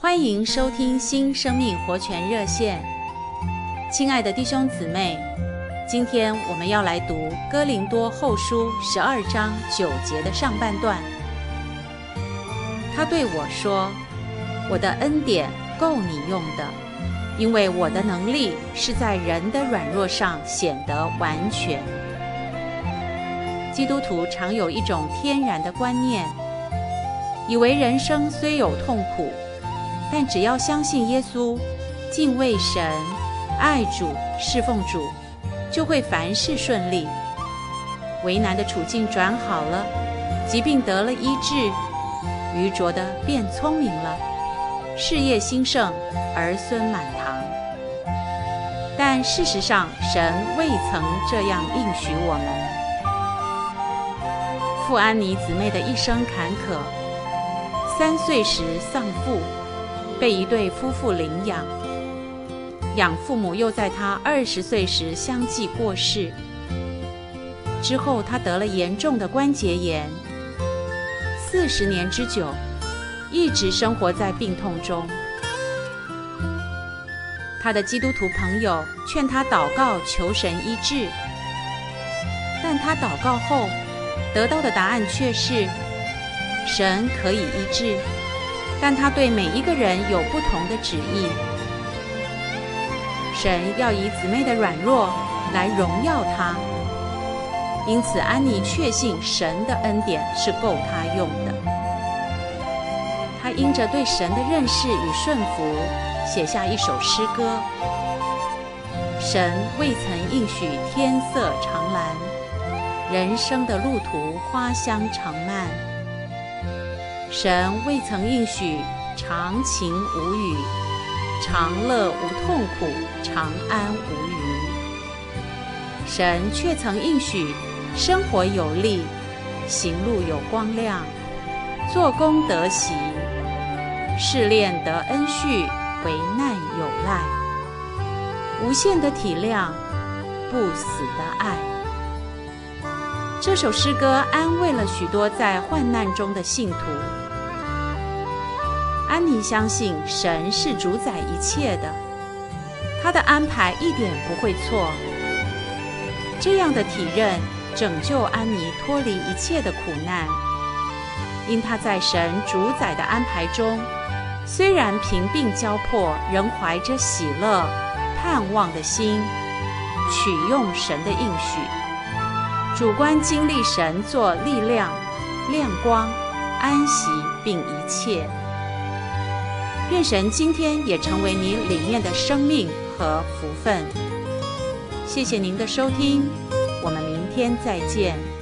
欢迎收听新生命活泉热线，亲爱的弟兄姊妹，今天我们要来读哥林多后书十二章九节的上半段。他对我说：“我的恩典够你用的，因为我的能力是在人的软弱上显得完全。”基督徒常有一种天然的观念，以为人生虽有痛苦，但只要相信耶稣、敬畏神、爱主、侍奉主，就会凡事顺利。为难的处境转好了，疾病得了医治，愚拙的变聪明了，事业兴盛，儿孙满堂。但事实上，神未曾这样应许我们。傅安妮姊妹的一生坎坷，三岁时丧父。被一对夫妇领养，养父母又在他二十岁时相继过世。之后，他得了严重的关节炎，四十年之久，一直生活在病痛中。他的基督徒朋友劝他祷告求神医治，但他祷告后得到的答案却是：神可以医治。但他对每一个人有不同的旨意。神要以姊妹的软弱来荣耀他，因此安妮确信神的恩典是够他用的。他因着对神的认识与顺服，写下一首诗歌：神未曾应许天色常蓝，人生的路途花香常漫。神未曾应许长情无雨，长乐无痛苦，长安无虞。神却曾应许生活有力，行路有光亮，做工得喜，试炼得恩恤，危难有赖，无限的体谅，不死的爱。这首诗歌安慰了许多在患难中的信徒。安妮相信神是主宰一切的，他的安排一点不会错。这样的体认拯救安妮脱离一切的苦难，因她在神主宰的安排中，虽然贫病交迫，仍怀着喜乐、盼望的心，取用神的应许，主观经历神做力量、亮光、安息并一切。愿神今天也成为你里面的生命和福分。谢谢您的收听，我们明天再见。